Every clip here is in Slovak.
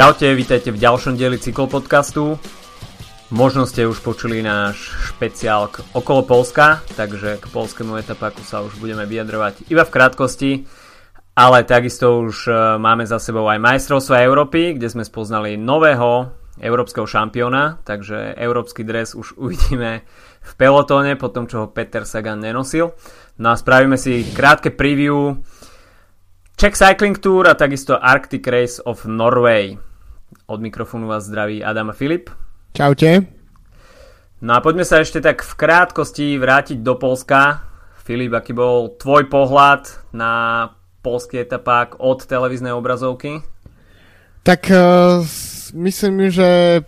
Čaute, vítajte v ďalšom dieli cyklopodcastu. Možno ste už počuli náš špeciál k okolo Polska, takže k polskému etapaku sa už budeme vyjadrovať iba v krátkosti. Ale takisto už e, máme za sebou aj majstrovstva Európy, kde sme spoznali nového európskeho šampióna, takže európsky dres už uvidíme v pelotóne, po tom čo ho Peter Sagan nenosil. No a spravíme si krátke preview Czech Cycling Tour a takisto Arctic Race of Norway. Od mikrofónu vás zdraví Adam a Filip. Čaute. No a poďme sa ešte tak v krátkosti vrátiť do Polska. Filip, aký bol tvoj pohľad na polský etapák od televíznej obrazovky? Tak uh, myslím, že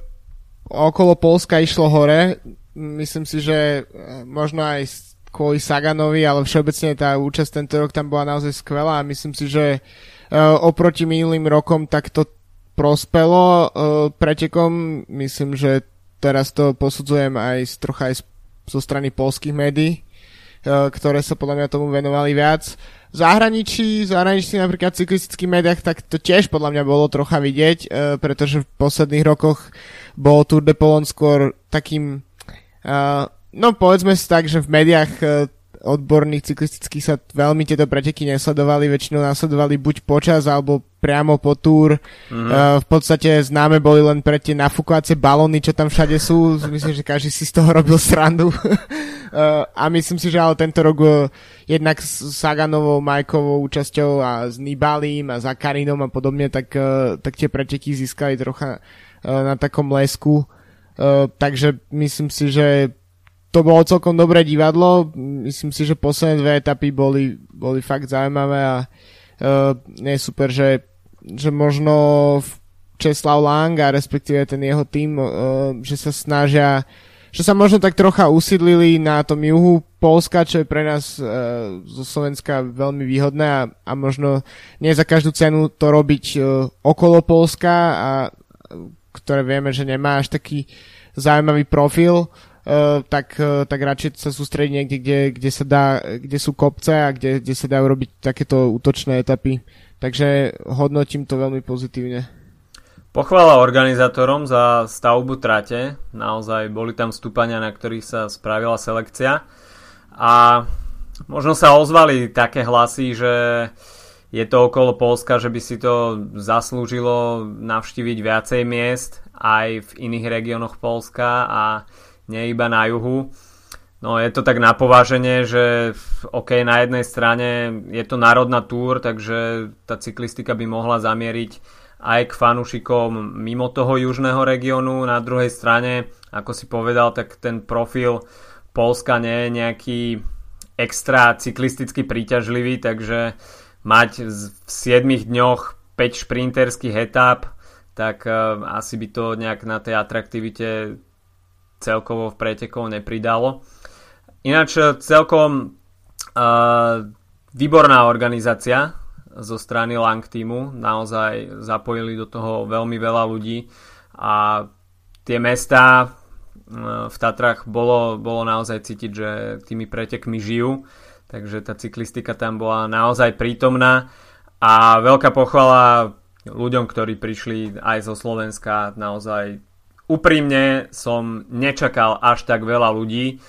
okolo Polska išlo hore. Myslím si, že eh, možno aj kvôli Saganovi, ale všeobecne tá účasť tento rok tam bola naozaj skvelá a myslím si, že uh, oproti minulým rokom tak to prospelo uh, pretekom. Myslím, že teraz to posudzujem aj z, trocha aj zo strany polských médií, uh, ktoré sa podľa mňa tomu venovali viac. V zahraničí, v zahraničí napríklad v cyklistických médiách, tak to tiež podľa mňa bolo trocha vidieť, uh, pretože v posledných rokoch bol Tour de Polon skôr takým uh, No povedzme si tak, že v médiách e, odborných cyklistických sa veľmi tieto preteky nesledovali, väčšinou nasledovali buď počas alebo priamo po túr. Mm-hmm. Uh, v podstate známe boli len pre tie nafúkovacie balóny, čo tam všade sú. Myslím, že každý si z toho robil srandu. uh, a myslím si, že ale tento rok uh, jednak s Saganovou, Majkovou účasťou a s Nibalím a Zakarinom a podobne, tak, uh, tak tie preteky získali trocha uh, na takom lesku. Uh, takže myslím si, že to bolo celkom dobré divadlo. Myslím si, že posledné dve etapy boli, boli fakt zaujímavé a uh, je super, že, že možno Česlav Lang a respektíve ten jeho tým, uh, že sa snažia že sa možno tak trocha usídlili na tom juhu Polska, čo je pre nás uh, zo Slovenska veľmi výhodné a, a možno nie za každú cenu to robiť uh, okolo Polska a ktoré vieme, že nemá až taký zaujímavý profil. Uh, tak, uh, tak radšej sa sústrediť niekde, kde, kde, sa dá, kde sú kopce a kde, kde sa dajú robiť takéto útočné etapy. Takže hodnotím to veľmi pozitívne. Pochvála organizátorom za stavbu trate. Naozaj boli tam stúpania, na ktorých sa spravila selekcia. A možno sa ozvali také hlasy, že je to okolo Polska, že by si to zaslúžilo navštíviť viacej miest aj v iných regiónoch Polska a nie iba na juhu. No je to tak na pováženie, že OK, na jednej strane je to národná túr, takže tá cyklistika by mohla zamieriť aj k fanúšikom mimo toho južného regiónu. Na druhej strane, ako si povedal, tak ten profil Polska nie je nejaký extra cyklisticky príťažlivý, takže mať v 7 dňoch 5 šprinterských etap, tak uh, asi by to nejak na tej atraktivite celkovo v pretekov nepridalo. Ináč eh, celkom uh, výborná organizácia zo strany Lang týmu, naozaj zapojili do toho veľmi veľa ľudí a tie mesta uh, v Tatrach bolo, bolo naozaj cítiť, že tými pretekmi žijú, takže tá cyklistika tam bola naozaj prítomná. A veľká pochvala ľuďom, ktorí prišli aj zo Slovenska, naozaj úprimne som nečakal až tak veľa ľudí.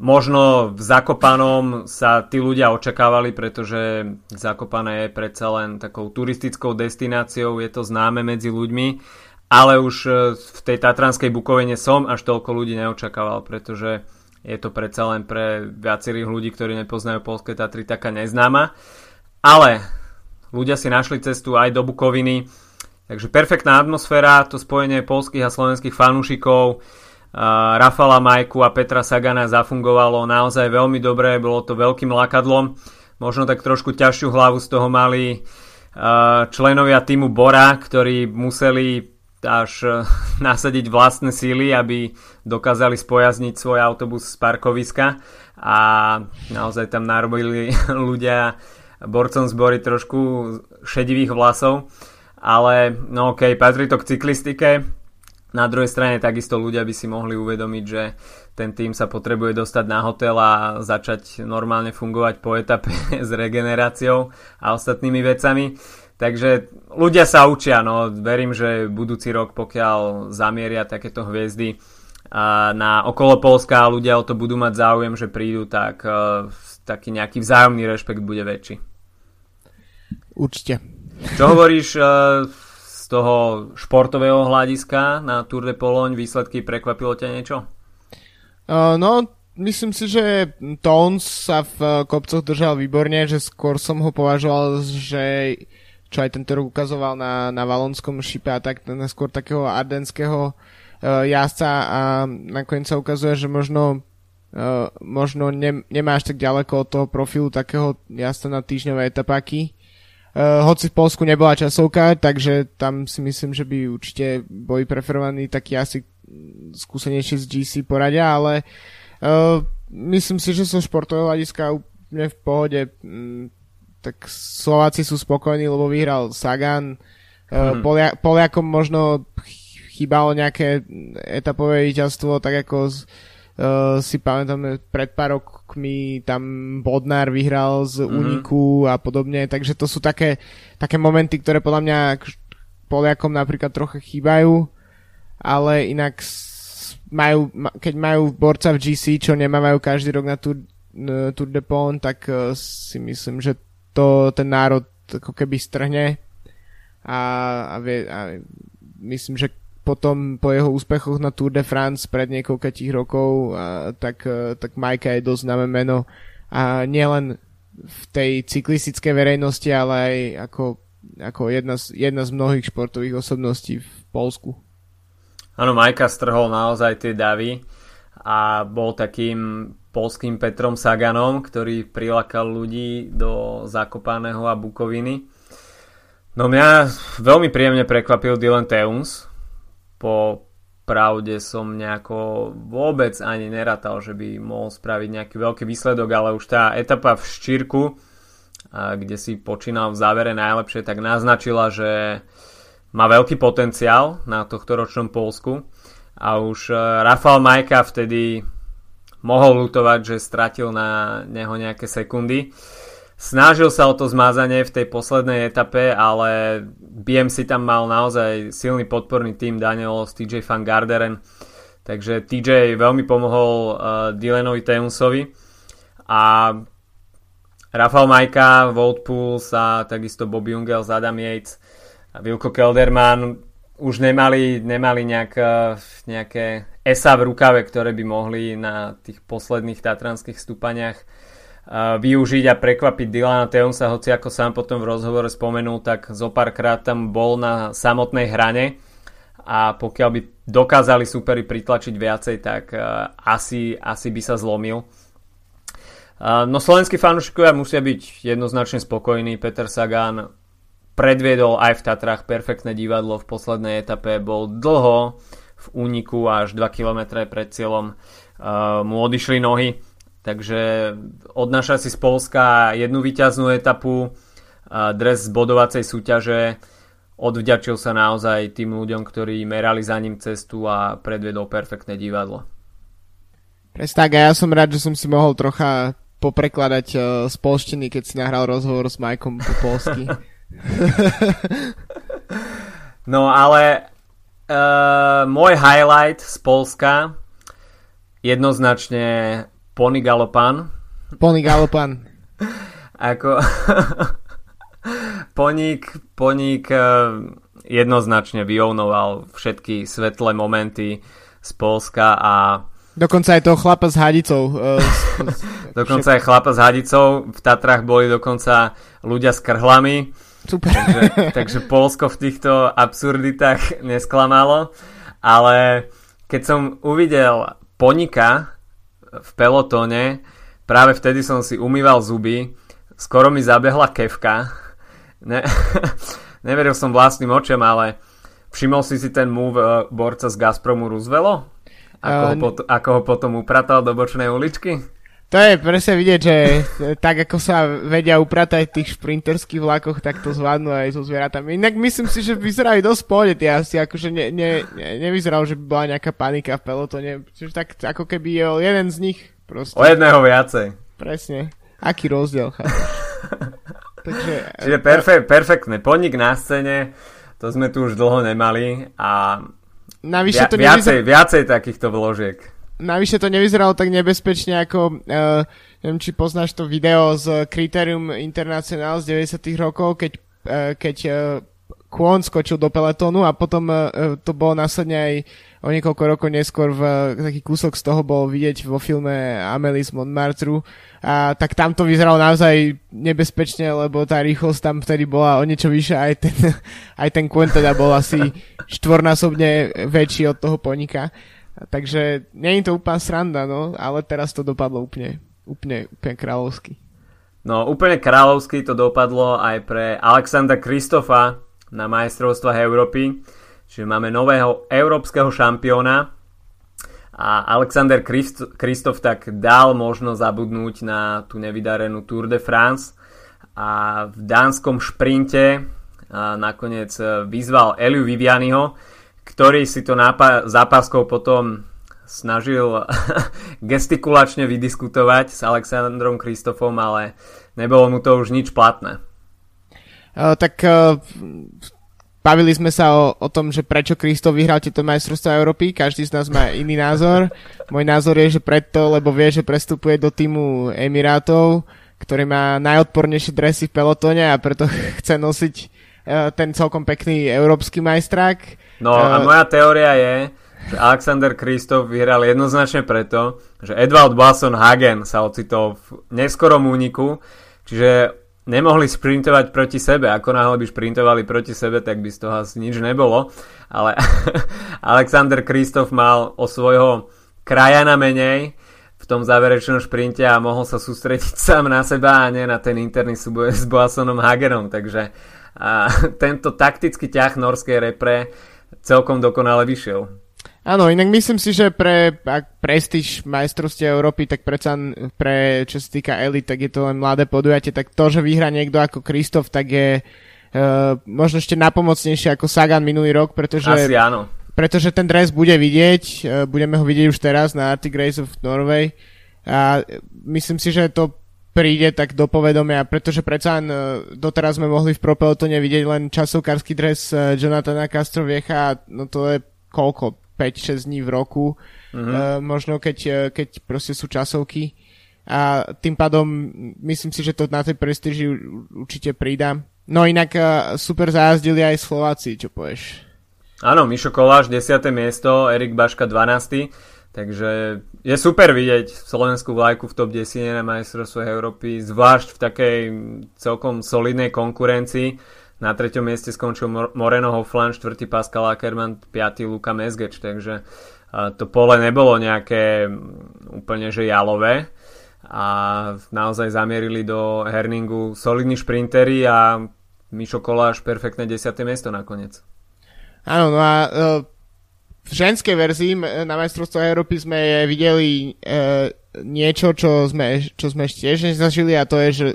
Možno v Zakopanom sa tí ľudia očakávali, pretože Zakopané je predsa len takou turistickou destináciou, je to známe medzi ľuďmi, ale už e, v tej Tatranskej Bukovine som až toľko ľudí neočakával, pretože je to predsa len pre viacerých ľudí, ktorí nepoznajú Polské Tatry, taká neznáma. Ale ľudia si našli cestu aj do Bukoviny, Takže perfektná atmosféra, to spojenie polských a slovenských fanúšikov, Rafala Majku a Petra Sagana zafungovalo naozaj veľmi dobre, bolo to veľkým lakadlom. Možno tak trošku ťažšiu hlavu z toho mali členovia týmu Bora, ktorí museli až e, nasadiť vlastné síly, aby dokázali spojazniť svoj autobus z parkoviska a naozaj tam narobili ľudia borcom zbory trošku šedivých vlasov ale no okay, patrí to k cyklistike. Na druhej strane takisto ľudia by si mohli uvedomiť, že ten tým sa potrebuje dostať na hotel a začať normálne fungovať po etape s regeneráciou a ostatnými vecami. Takže ľudia sa učia, no verím, že budúci rok, pokiaľ zamieria takéto hviezdy na okolo Polska a ľudia o to budú mať záujem, že prídu, tak taký nejaký vzájomný rešpekt bude väčší. Určite. Čo hovoríš z toho športového hľadiska na Tour de Pologne? Výsledky prekvapilo ťa niečo? Uh, no, myslím si, že Tones sa v kopcoch držal výborne, že skôr som ho považoval, že čo aj tento rok ukazoval na, na Valonskom šipe a tak, skôr takého ardenského uh, jazdca a nakoniec sa ukazuje, že možno uh, možno ne, nemá až tak ďaleko od toho profilu takého jazdca na týždňové etapáky. Uh, hoci v Polsku nebola časovka, takže tam si myslím, že by určite boli preferovaní takí asi skúsenejšie z GC poradia, ale uh, myslím si, že som športového hľadiska úplne v pohode. Mm, tak Slováci sú spokojní, lebo vyhral Sagan. Hmm. Polia- Poliakom možno chýbalo nejaké etapové víťazstvo, tak ako z, uh, si pamätáme pred pár rokmi tam Bodnár vyhral z mm-hmm. Uniku a podobne, takže to sú také, také momenty, ktoré podľa mňa Poliakom napríklad trocha chýbajú, ale inak majú, keď majú borca v GC, čo nemávajú každý rok na Tour, Tour de Pont, tak uh, si myslím, že to ten národ ako keby strhne a, a, vie, a myslím, že potom po jeho úspechoch na Tour de France pred niekoľkých rokov, a, tak, a, tak Majka je dosť známe meno a nielen v tej cyklistickej verejnosti, ale aj ako, ako jedna, z, jedna z mnohých športových osobností v Polsku. Áno, Majka strhol naozaj tie davy a bol takým polským Petrom Saganom, ktorý prilakal ľudí do Zakopaného a Bukoviny. No mňa veľmi príjemne prekvapil Dylan Teuns. Po pravde som nejako vôbec ani neratal, že by mohol spraviť nejaký veľký výsledok, ale už tá etapa v Štírku, kde si počínal v závere najlepšie, tak naznačila, že má veľký potenciál na tohto ročnom Polsku. A už Rafal Majka vtedy mohol lutovať, že stratil na neho nejaké sekundy. Snažil sa o to zmázanie v tej poslednej etape, ale BMC tam mal naozaj silný podporný tým Daniel s TJ Van Garderen, takže TJ veľmi pomohol uh, Dylanovi Teunsovi a Rafael Majka, Wout Pools a takisto Bobby Jungels, Adam Yates a Wilko Kelderman už nemali, nemali nejak, nejaké esa v rukave, ktoré by mohli na tých posledných tatranských stúpaniach využiť a prekvapiť Dylana Teonsa, hoci ako sám potom v rozhovore spomenul, tak zo párkrát tam bol na samotnej hrane a pokiaľ by dokázali superi pritlačiť viacej, tak asi, asi by sa zlomil. No slovenskí fanúšikovia musia byť jednoznačne spokojní. Peter Sagan predviedol aj v Tatrách perfektné divadlo v poslednej etape, bol dlho v úniku až 2 km pred cieľom uh, mu odišli nohy, takže odnáša si z Polska jednu výťaznú etapu, dres z bodovacej súťaže, odvďačil sa naozaj tým ľuďom, ktorí merali za ním cestu a predviedol perfektné divadlo. Presne tak, a ja som rád, že som si mohol trocha poprekladať uh, z polštiny, keď si nahral rozhovor s Majkom po polsky. no ale uh, môj highlight z Polska jednoznačne Pony Galopan. Pony Galopan. Ako Poník, Poník uh, jednoznačne vyovnoval všetky svetlé momenty z Polska a Dokonca aj toho chlapa s hadicou. Uh, dokonca aj chlapa s hadicou. V Tatrách boli dokonca ľudia s krhlami Super. Takže, takže Polsko v týchto absurditách nesklamalo, ale keď som uvidel Ponika v pelotóne, práve vtedy som si umýval zuby, skoro mi zabehla kevka. Ne, neveril som vlastným očem, ale všimol si si ten move uh, borca z Gazpromu Roosevelt? Ako, uh, ho pot- ako ho potom upratal do bočnej uličky? To je presne vidieť, že tak ako sa vedia upratať v tých šprinterských vlakoch, tak to zvládnu aj so zvieratami. Inak myslím si, že vyzerali dosť pohode tie asi, akože ne, ne, ne, nevyzeral, že by bola nejaká panika v pelotone. Čiže tak ako keby je jeden z nich proste. O jedného viacej. Presne. Aký rozdiel, Takže, Čiže perfekt, perfektné. Podnik na scéne, to sme tu už dlho nemali a Navyše to viacej, nevyzer... viacej takýchto vložiek. Navyše to nevyzeralo tak nebezpečne ako, uh, neviem či poznáš to video z Criterium International z 90 rokov, keď, uh, keď uh, Kwon skočil do peletónu a potom uh, to bolo následne aj o niekoľko rokov neskôr v, taký kúsok z toho bol vidieť vo filme Amelie z Montmartre a tak tam to vyzeralo naozaj nebezpečne, lebo tá rýchlosť tam vtedy bola o niečo vyššia aj ten, aj ten Kwon teda bol asi štvornásobne väčší od toho ponika. Takže nie je to úplná sranda, no, ale teraz to dopadlo úplne, úplne, úplne kráľovsky. No, úplne kráľovsky to dopadlo aj pre Alexandra Kristofa na majstrovstvách Európy. Čiže máme nového európskeho šampióna a Alexander Kristof tak dal možno zabudnúť na tú nevydarenú Tour de France a v dánskom šprinte nakoniec vyzval Eliu Vivianiho, ktorý si to zápaskou potom snažil gestikulačne vydiskutovať s Alexandrom Kristofom, ale nebolo mu to už nič platné. Uh, tak uh, bavili sme sa o, o tom, že prečo Kristof vyhral tieto majstrovstvá Európy, každý z nás má iný názor. Môj názor je, že preto, lebo vie, že prestupuje do týmu Emirátov, ktorý má najodpornejšie dresy v pelotóne a preto chce nosiť uh, ten celkom pekný európsky majstrák No a moja teória je, že Alexander Kristof vyhral jednoznačne preto, že Edvald Basson Hagen sa ocitol v neskorom úniku, čiže nemohli sprintovať proti sebe. Ako náhle by sprintovali proti sebe, tak by z toho asi nič nebolo. Ale Alexander Kristof mal o svojho krajana menej v tom záverečnom šprinte a mohol sa sústrediť sám na seba a nie na ten interný súboj s Boassonom Hagenom. Takže a, tento taktický ťah norskej repre celkom dokonale vyšiel. Áno, inak myslím si, že pre ak prestíž majstrovstie Európy, tak predsa pre čo sa týka elit, tak je to len mladé podujatie, tak to, že vyhrá niekto ako Kristof, tak je uh, možno ešte napomocnejšie ako Sagan minulý rok, pretože, Asi áno. pretože ten dres bude vidieť, uh, budeme ho vidieť už teraz na Arctic Race of Norway a myslím si, že to príde tak do povedomia, pretože predsa len doteraz sme mohli v Propeltone vidieť len časovkársky dres Jonathana Castroviecha, no to je koľko? 5-6 dní v roku, mm-hmm. uh, možno keď, e, keď proste sú časovky a tým pádom myslím si, že to na tej prestíži určite pridá. No inak super zajazdili aj Slováci, čo povieš? Áno, Mišo Koláš 10. miesto, Erik Baška 12. Takže je super vidieť slovenskú vlajku v top 10 na majstrovstve Európy, zvlášť v takej celkom solidnej konkurencii na treťom mieste skončil Moreno Hofland, štvrtý Pascal Ackermann, piatý Luka Mesgeč, takže to pole nebolo nejaké úplne že jalové a naozaj zamierili do Herningu solidní šprintery a Mišo Koláš perfektné 10. miesto nakoniec. Áno, no a e, v ženskej verzii na majstrovstvo Európy sme videli e, niečo, čo sme, čo sme ešte tiež nezažili a to je, že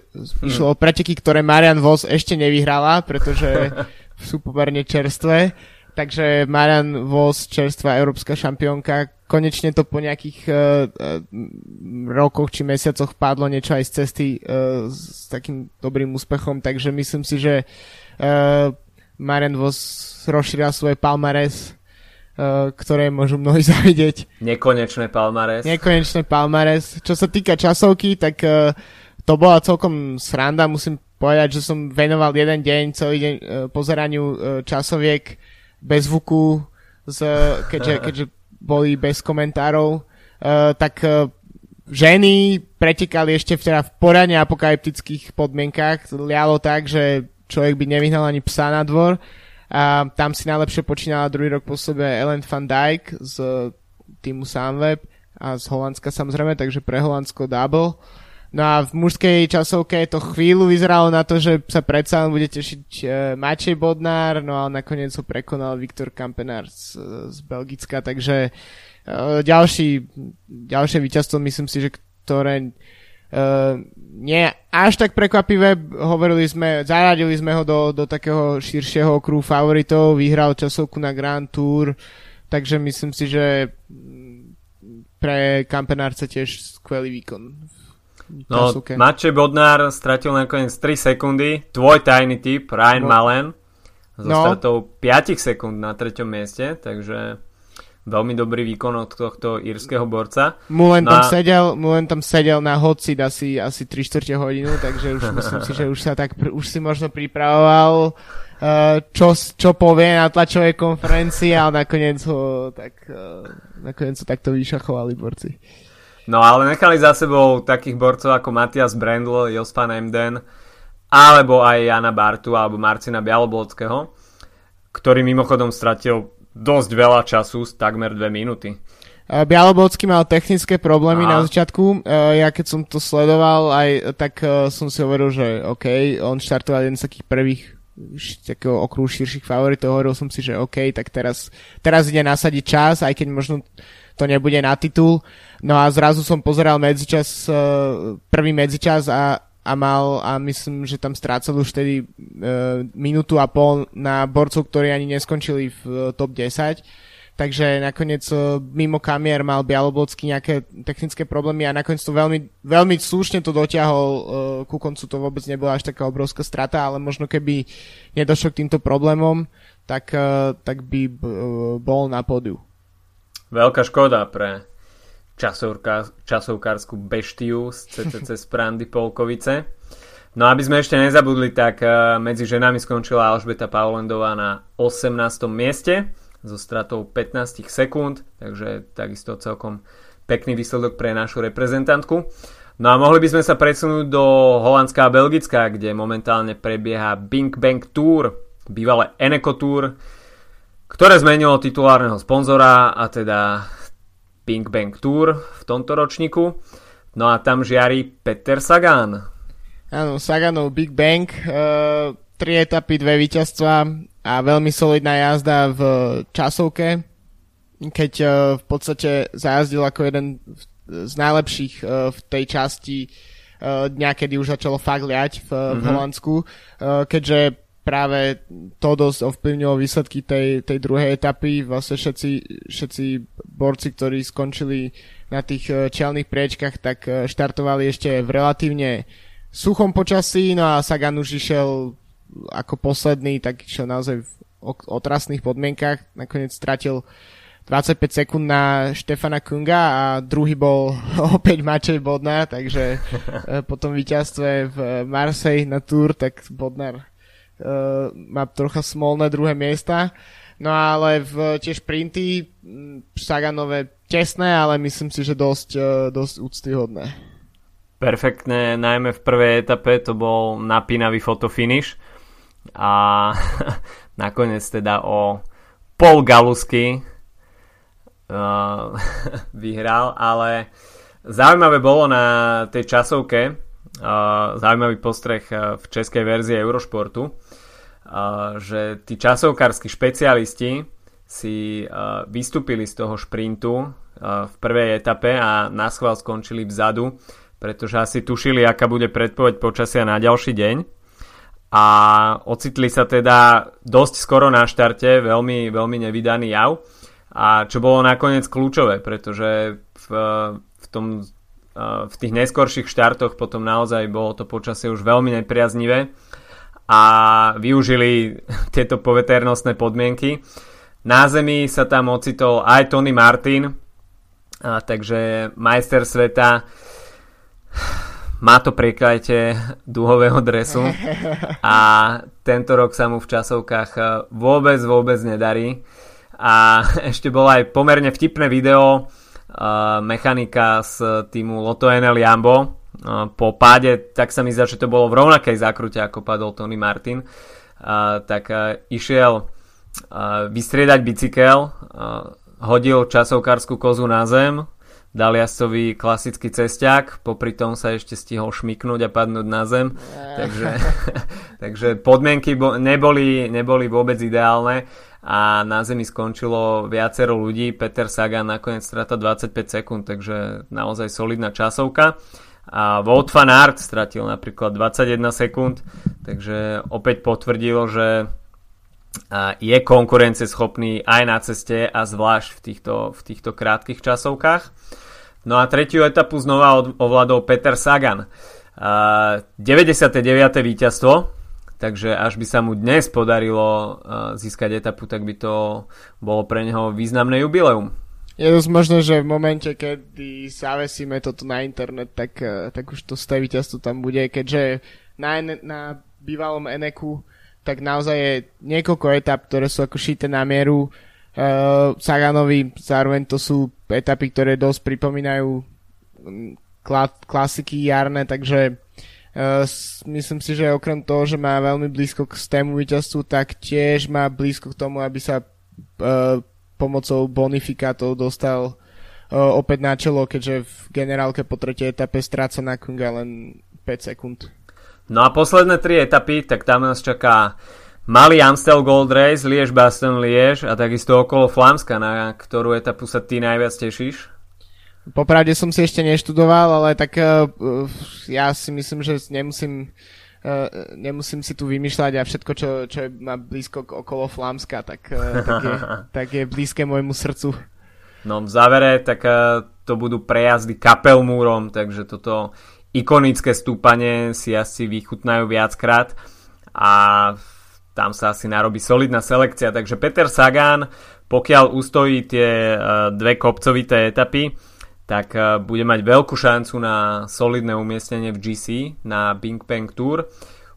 išlo o preteky, ktoré Marian Vos ešte nevyhrala, pretože sú pomerne čerstvé. Takže Marian Vos, čerstvá európska šampiónka, konečne to po nejakých uh, rokoch či mesiacoch padlo niečo aj z cesty uh, s takým dobrým úspechom, takže myslím si, že uh, Marian Vos rozšíril svoje palmares ktoré môžu mnohí zavidieť. Nekonečné palmares. Nekonečné palmares. Čo sa týka časovky, tak uh, to bola celkom sranda, musím povedať, že som venoval jeden deň, celý deň uh, pozeraniu uh, časoviek bez zvuku, z, keďže, keďže boli bez komentárov, uh, tak uh, ženy pretekali ešte včera v poradne apokalyptických podmienkách. Lialo tak, že človek by nevyhnal ani psa na dvor. A tam si najlepšie počínala druhý rok po sebe Ellen van Dijk z týmu Sunweb a z Holandska samozrejme, takže pre Holandsko double. No a v mužskej časovke to chvíľu vyzeralo na to, že sa predsa len bude tešiť e, Mačej Bodnár, no a nakoniec ho prekonal Viktor Kampenár z, z Belgicka, takže e, ďalší, ďalšie víťazstvo myslím si, že ktoré nie až tak prekvapivé, hovorili sme, zaradili sme ho do, do takého širšieho okruhu favoritov, vyhral časovku na Grand Tour, takže myslím si, že pre Kampenárce tiež skvelý výkon. No, Matej Bodnár stratil nakoniec 3 sekundy, tvoj tajný typ, Ryan no. Malen, so no. stratou 5 sekúnd na treťom mieste, takže veľmi dobrý výkon od tohto írskeho borca. Mulen, no tam, a... sedel, Mulen tam sedel na hocid asi, asi 3 čtvrte hodinu, takže už myslím si, že už sa tak, už si možno pripravoval uh, čo, čo povie na tlačovej konferencii, ale nakoniec ho tak, uh, nakoniec ho takto vyšachovali borci. No ale nechali za sebou takých borcov ako Matias Brandl, Jospan Emden, alebo aj Jana Bartu alebo Marcina Bialoblockého, ktorý mimochodom stratil dosť veľa času, takmer dve minúty. Bialobocký mal technické problémy Aha. na začiatku. Ja keď som to sledoval, aj tak som si hovoril, že OK, on štartoval jeden z takých prvých takého okruhu širších favoritov, hovoril som si, že OK, tak teraz, teraz ide nasadiť čas, aj keď možno to nebude na titul. No a zrazu som pozeral medzičas, prvý medzičas a, a mal, a myslím, že tam strácal už tedy e, minútu a pol na borcov, ktorí ani neskončili v e, top 10. Takže nakoniec mimo kamier mal Bialoblocký nejaké technické problémy a nakoniec to veľmi, veľmi slušne to dotiahol ku koncu, to vôbec nebola až taká obrovská strata, ale možno keby nedošlo k týmto problémom, tak, tak by bol na pódiu. Veľká škoda pre časovkárskú beštiu z CCC Sprandy Polkovice. No aby sme ešte nezabudli, tak eh, medzi ženami skončila Alžbeta Paulendová na 18. mieste so stratou 15 sekúnd, takže takisto celkom pekný výsledok pre našu reprezentantku. No a mohli by sme sa presunúť do Holandská a Belgická, kde momentálne prebieha Bing Bang Tour, bývalé Eneco Tour, ktoré zmenilo titulárneho sponzora a teda Pink Bank Tour v tomto ročníku. No a tam žiari Peter Sagan. Áno, Saganov Big Bang, uh, tri etapy, dve víťazstva a veľmi solidná jazda v časovke, keď uh, v podstate zajazdil ako jeden z najlepších uh, v tej časti uh, dňa, kedy už začalo fakt liať v, mm-hmm. v mhm. Holandsku, uh, keďže práve to dosť ovplyvnilo výsledky tej, tej druhej etapy. Vlastne všetci, všetci borci, ktorí skončili na tých eh, čelných priečkach, tak eh, štartovali ešte v relatívne suchom počasí, no a Sagan už išiel ako posledný, tak išiel naozaj v otrasných podmienkach. Nakoniec stratil 25 sekúnd na Štefana Kunga a druhý bol opäť Mačej Bodnar, takže eh, po tom víťazstve v Marseille na Tour, tak Bodnar uh, má trocha smolné druhé miesta. No ale v tie šprinty Saganové tesné, ale myslím si, že dosť, uh, dosť úctyhodné. Perfektné, najmä v prvej etape to bol napínavý fotofinish a nakoniec teda o pol galusky uh, vyhral, ale zaujímavé bolo na tej časovke, uh, zaujímavý postreh v českej verzii Eurošportu, že tí časovkársky špecialisti si vystúpili z toho šprintu v prvej etape a na schvál skončili vzadu, pretože asi tušili, aká bude predpoveď počasia na ďalší deň. A ocitli sa teda dosť skoro na štarte, veľmi, veľmi nevydaný jav. A čo bolo nakoniec kľúčové, pretože v, v, tom, v tých neskorších štartoch potom naozaj bolo to počasie už veľmi nepriaznivé a využili tieto poveternostné podmienky. Na zemi sa tam ocitol aj Tony Martin, a takže majster sveta má to prekajte duhového dresu a tento rok sa mu v časovkách vôbec, vôbec nedarí. A ešte bolo aj pomerne vtipné video uh, mechanika z týmu Lotto NL Jambo, po páde, tak sa mi zdá, že to bolo v rovnakej zákrute, ako padol Tony Martin. tak išiel vystriedať bicykel, hodil časovkárskú kozu na zem, dal jazdcovi klasický cesták, popri tom sa ešte stihol šmiknúť a padnúť na zem. takže, takže podmienky neboli, neboli vôbec ideálne a na zemi skončilo viacero ľudí. Peter Sagan nakoniec strata 25 sekúnd, takže naozaj solidná časovka a Wout van Aert stratil napríklad 21 sekúnd, takže opäť potvrdilo, že je konkurenceschopný aj na ceste a zvlášť v týchto, v týchto krátkých časovkách. No a tretiu etapu znova ovládol Peter Sagan. 99. víťazstvo, takže až by sa mu dnes podarilo získať etapu, tak by to bolo pre neho významné jubileum. Je dosť možné, že v momente, kedy zavesíme toto na internet, tak, tak už to z víťazstvo tam bude, keďže na, na bývalom Eneku tak naozaj je niekoľko etap, ktoré sú ako šité na mieru. Uh, Saganovi, zároveň to sú etapy, ktoré dosť pripomínajú mm, kla- klasiky jarné, takže uh, myslím si, že okrem toho, že má veľmi blízko k stému víťazstvu, tak tiež má blízko k tomu, aby sa uh, pomocou bonifikátov dostal uh, opäť na čelo, keďže v generálke po tretej etape stráca na Kunga len 5 sekúnd. No a posledné tri etapy, tak tam nás čaká Malý Amstel Gold Race, Liež Baston Liež a takisto okolo Flámska, na ktorú etapu sa ty najviac tešíš? Popravde som si ešte neštudoval, ale tak uh, ja si myslím, že nemusím, nemusím si tu vymýšľať a všetko, čo, čo je má blízko k okolo Flámska, tak, uh, tak, je, tak je blízke môjmu srdcu. No v závere, tak uh, to budú prejazdy kapelmúrom, takže toto ikonické stúpanie si asi vychutnajú viackrát a tam sa asi narobí solidná selekcia. Takže Peter Sagan, pokiaľ ustojí tie dve kopcovité etapy, tak e, bude mať veľkú šancu na solidné umiestnenie v GC na Bing Bang Tour.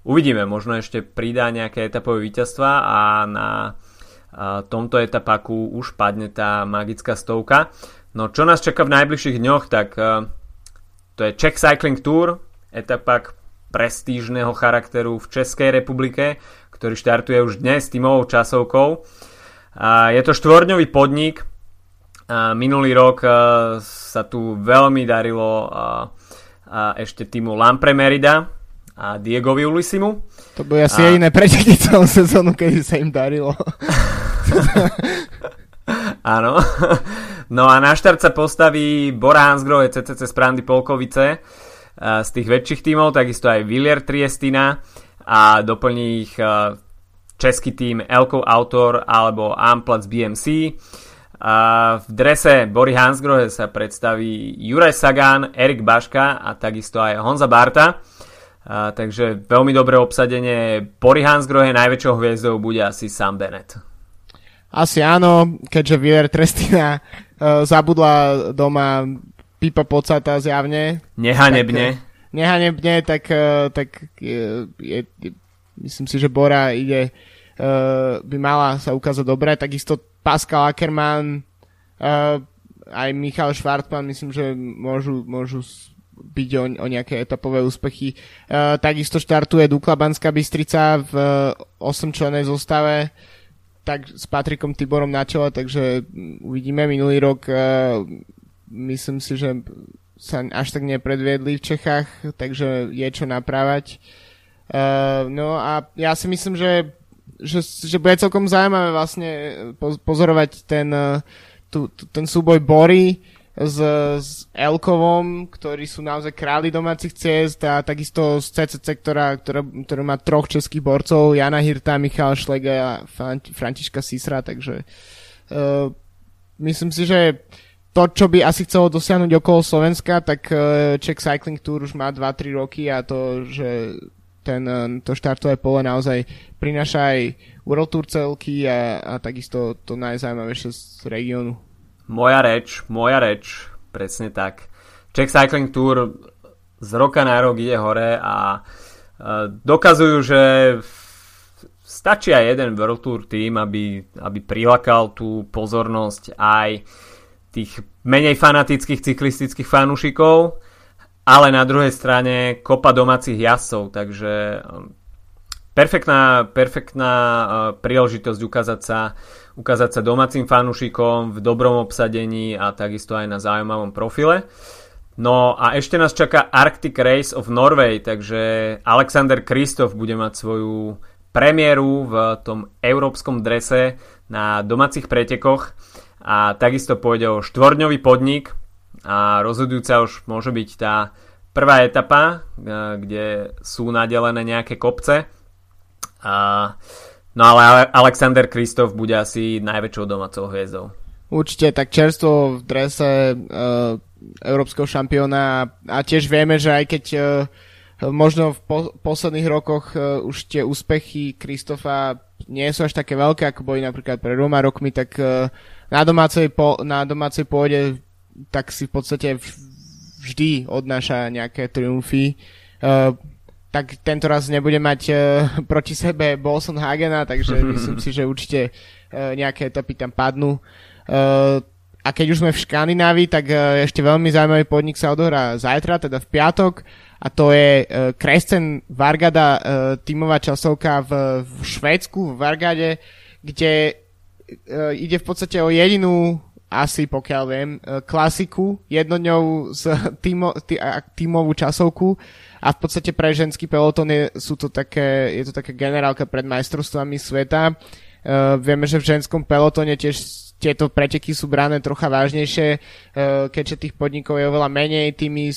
Uvidíme, možno ešte pridá nejaké etapové víťazstva a na e, tomto etapaku už padne tá magická stovka. No čo nás čaká v najbližších dňoch, tak to je Czech Cycling Tour, etapa prestížneho charakteru v Českej republike, ktorý štartuje už dnes tímovou časovkou. Je to štvorňový podnik. Minulý rok sa tu veľmi darilo ešte týmu Lampre Merida a Diegovi Ulisimu. To bude asi a... jediné preteky celú sezónu, keď sa im darilo. Áno. No a na štart sa postaví Bora Hansgrohe CCC z Prandy Polkovice z tých väčších tímov, takisto aj Villier Triestina a doplní ich český tým Elko Autor alebo Amplac BMC. A v drese Bory Hansgrohe sa predstaví Juraj Sagan, Erik Baška a takisto aj Honza Barta. A, takže veľmi dobré obsadenie. Bory Hansgrohe najväčšou hviezdou bude asi Sam Bennett. Asi áno, keďže Vier Trestina uh, zabudla doma pipa pocata zjavne. Nehanebne. Tak, uh, nehanebne, tak, uh, tak je, je, myslím si, že Bora ide, uh, by mala sa ukázať dobre. Takisto Pascal Ackermann, uh, aj Michal Švartman, myslím, že môžu, môžu byť o, o nejaké etapové úspechy. Uh, takisto štartuje Dukla Banská Bystrica v uh, 8 členej zostave tak s Patrikom Tiborom na čele, takže uvidíme. Minulý rok uh, myslím si, že sa až tak nepredviedli v Čechách, takže je čo naprávať. Uh, no a ja si myslím, že, že, že bude celkom zaujímavé vlastne pozorovať ten, uh, tu, tu, ten súboj Bory s, s Elkovom, ktorí sú naozaj králi domácich ciest a takisto z CCC, ktorá, ktorá, ktorá má troch českých borcov, Jana Hirta, Michal Šlega a Františka Sisra, takže uh, myslím si, že to, čo by asi chcelo dosiahnuť okolo Slovenska, tak uh, Czech Cycling Tour už má 2-3 roky a to, že ten, uh, to štartové pole naozaj prináša aj World Tour celky a, a takisto to najzaujímavejšie z regiónu. Moja reč, moja reč, presne tak. Czech Cycling Tour z roka na rok ide hore a dokazujú, že stačí aj jeden World Tour tým, aby, aby prilakal tú pozornosť aj tých menej fanatických cyklistických fanúšikov, ale na druhej strane kopa domácich jazdcov, takže um, perfektná, perfektná uh, príležitosť ukázať sa ukázať sa domácim fanúšikom v dobrom obsadení a takisto aj na zaujímavom profile. No a ešte nás čaká Arctic Race of Norway, takže Alexander Kristof bude mať svoju premiéru v tom európskom drese na domácich pretekoch a takisto pôjde o štvorňový podnik a rozhodujúca už môže byť tá prvá etapa, kde sú nadelené nejaké kopce. No ale Alexander Kristof bude asi najväčšou domácou hviezdou. Určite tak čerstvo v drese uh, európskeho šampióna a tiež vieme, že aj keď uh, možno v po- posledných rokoch uh, už tie úspechy Kristofa nie sú až také veľké, ako boli napríklad pred dvoma rokmi, tak uh, na, domácej po- na domácej pôde tak si v podstate vždy odnáša nejaké triumfy. Uh, tak tento raz nebude mať uh, proti sebe Bolson Hagena, takže myslím si, že určite uh, nejaké etapy tam padnú. Uh, a keď už sme v Škandinávii, tak uh, ešte veľmi zaujímavý podnik sa odohrá zajtra, teda v piatok, a to je uh, Krescen Vargada uh, tímová časovka v, v Švédsku, v Vargade, kde uh, ide v podstate o jedinú asi pokiaľ viem, klasiku, jednodňou z týmo, tý, tímovú časovku a v podstate pre ženský peloton je, sú to také, je to taká generálka pred majstrovstvami sveta. Uh, vieme, že v ženskom pelotone tiež tieto preteky sú brané trocha vážnejšie, uh, keďže tých podnikov je oveľa menej, tými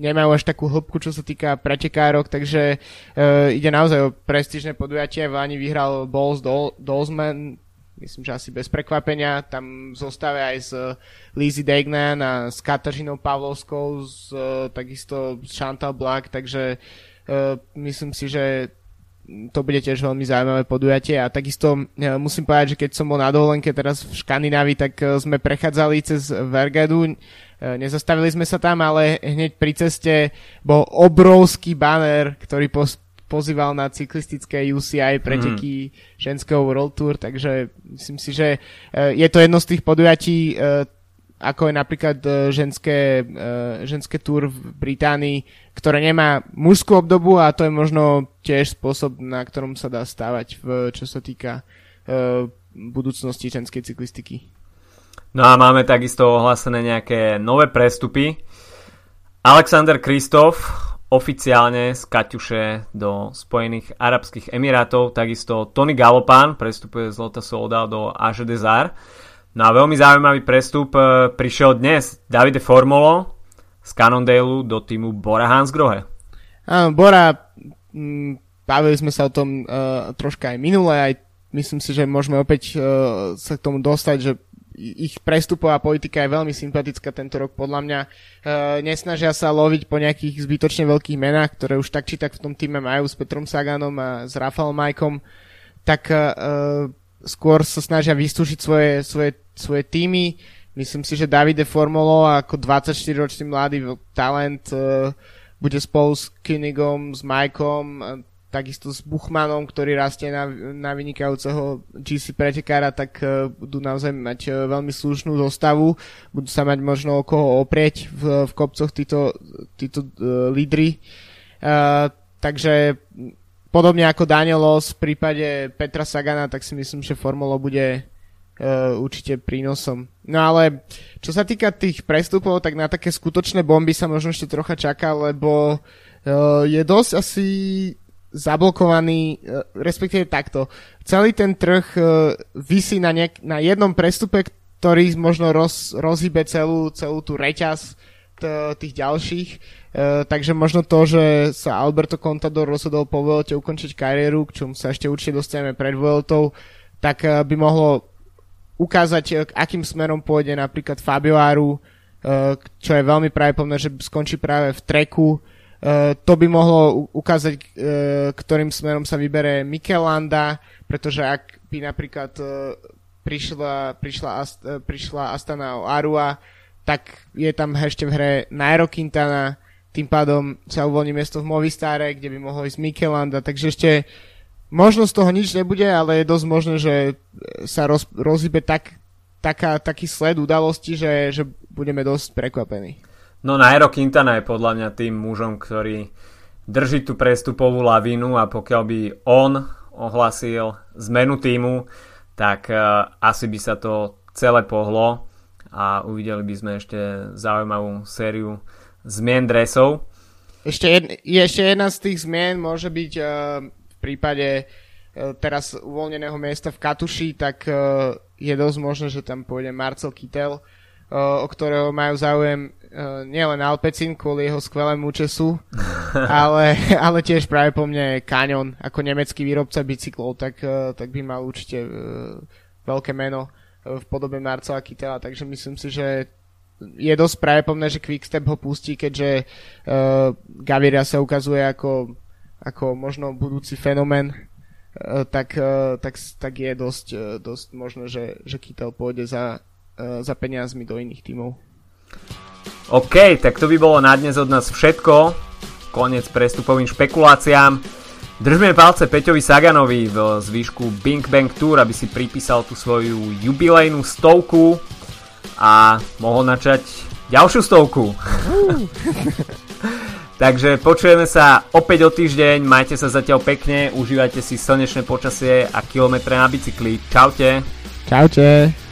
nemajú až takú hĺbku, čo sa týka pretekárok, takže uh, ide naozaj o prestížne podujatie. Váni vyhral Bols Dolzman, myslím, že asi bez prekvapenia. Tam zostáve aj s eh, Lizzie Degnan a s Katažinou Pavlovskou, s, eh, takisto s Chantal Black, takže uh, myslím si, že to bude tiež veľmi zaujímavé podujatie a takisto musím povedať, že keď som bol na dovolenke teraz v Škandinávii, tak sme prechádzali cez Vergadu, nezastavili sme sa tam, ale hneď pri ceste bol obrovský banner, ktorý pozýval na cyklistické UCI preteky mm. ženského World Tour, takže myslím si, že e, je to jedno z tých podujatí, e, ako je napríklad e, ženské, ženské tour v Británii, ktoré nemá mužskú obdobu a to je možno tiež spôsob, na ktorom sa dá stávať, v, čo sa týka budúcnosti ženskej cyklistiky. No a máme takisto ohlásené nejaké nové prestupy. Alexander Kristof oficiálne z Kaťuše do Spojených Arabských Emirátov. Takisto Tony Galopán prestupuje z Lota Solda do Age Desar. No a veľmi zaujímavý prestup e, prišiel dnes Davide Formolo z Cannondale do týmu Bora Hansgrohe. Áno, Bora, m, bavili sme sa o tom uh, troška aj minule, aj myslím si, že môžeme opäť uh, sa k tomu dostať, že ich prestupová politika je veľmi sympatická tento rok podľa mňa. E, nesnažia sa loviť po nejakých zbytočne veľkých menách, ktoré už tak či tak v tom týme majú s Petrom Saganom a s Rafal Majkom, tak e, skôr sa snažia vystúžiť svoje, svoje, svoje týmy. Myslím si, že Davide Formolo ako 24-ročný mladý talent e, bude spolu s Kinigom, s Majkom, takisto s Buchmanom, ktorý rastie na, na vynikajúceho GC pretekára, tak uh, budú naozaj mať uh, veľmi slušnú zostavu, budú sa mať možno o koho oprieť v, v kopcoch títo, títo uh, lídry. Uh, takže podobne ako Danielos v prípade Petra Sagana, tak si myslím, že Formulo bude uh, určite prínosom. No ale čo sa týka tých prestupov, tak na také skutočné bomby sa možno ešte trocha čaká, lebo uh, je dosť asi zablokovaný, e, respektíve takto. Celý ten trh e, vysí na, nejak, na jednom prestupe, ktorý možno roz, rozhybe celú, celú tú reťaz tých ďalších. E, takže možno to, že sa Alberto Contador rozhodol po Vuelte ukončiť kariéru, k čom sa ešte určite dostaneme pred Vueltou, tak by mohlo ukázať, akým smerom pôjde napríklad Fabio Aru, čo je veľmi pravdepodobné, že skončí práve v treku, to by mohlo ukázať, uh, ktorým smerom sa vybere Mikelanda, pretože ak by napríklad uh, prišla, prišla, Ast- prišla Astana o Arua, tak je tam ešte v hre Nairo Quintana, tým pádom sa uvoľní miesto v Movistare, kde by mohol ísť Mikelanda, takže ešte možno z toho nič nebude, ale je dosť možné, že sa roz, rozhybe tak, taká, taký sled udalosti, že, že budeme dosť prekvapení. No Nairo Quintana je podľa mňa tým mužom, ktorý drží tú prestupovú lavínu a pokiaľ by on ohlasil zmenu týmu, tak uh, asi by sa to celé pohlo a uvideli by sme ešte zaujímavú sériu zmien dresov. Ešte, jed, ešte jedna z tých zmien môže byť uh, v prípade uh, teraz uvoľneného miesta v Katuši, tak uh, je dosť možné, že tam pôjde Marcel Kittel, o ktorého majú záujem nielen Alpecin kvôli jeho skvelému účesu, ale, ale tiež práve po mne Canyon ako nemecký výrobca bicyklov, tak, uh, tak by mal určite uh, veľké meno. v podobe Marcela Kytela, takže myslím si, že je dosť pravdepodobné, že Quickstep ho pustí, keďže uh, Gaviria sa ukazuje ako, ako možno budúci fenomén, uh, tak, uh, tak, tak je dosť, uh, dosť možné, že, že Kytel pôjde za, uh, za peniazmi do iných tímov. OK, tak to by bolo na dnes od nás všetko. Konec prestupovým špekuláciám. Držme palce Peťovi Saganovi v zvýšku Bing Bang Tour, aby si pripísal tú svoju jubilejnú stovku a mohol načať ďalšiu stovku. Takže počujeme sa opäť o týždeň, majte sa zatiaľ pekne, užívajte si slnečné počasie a kilometre na bicykli. Čaute. Čaute.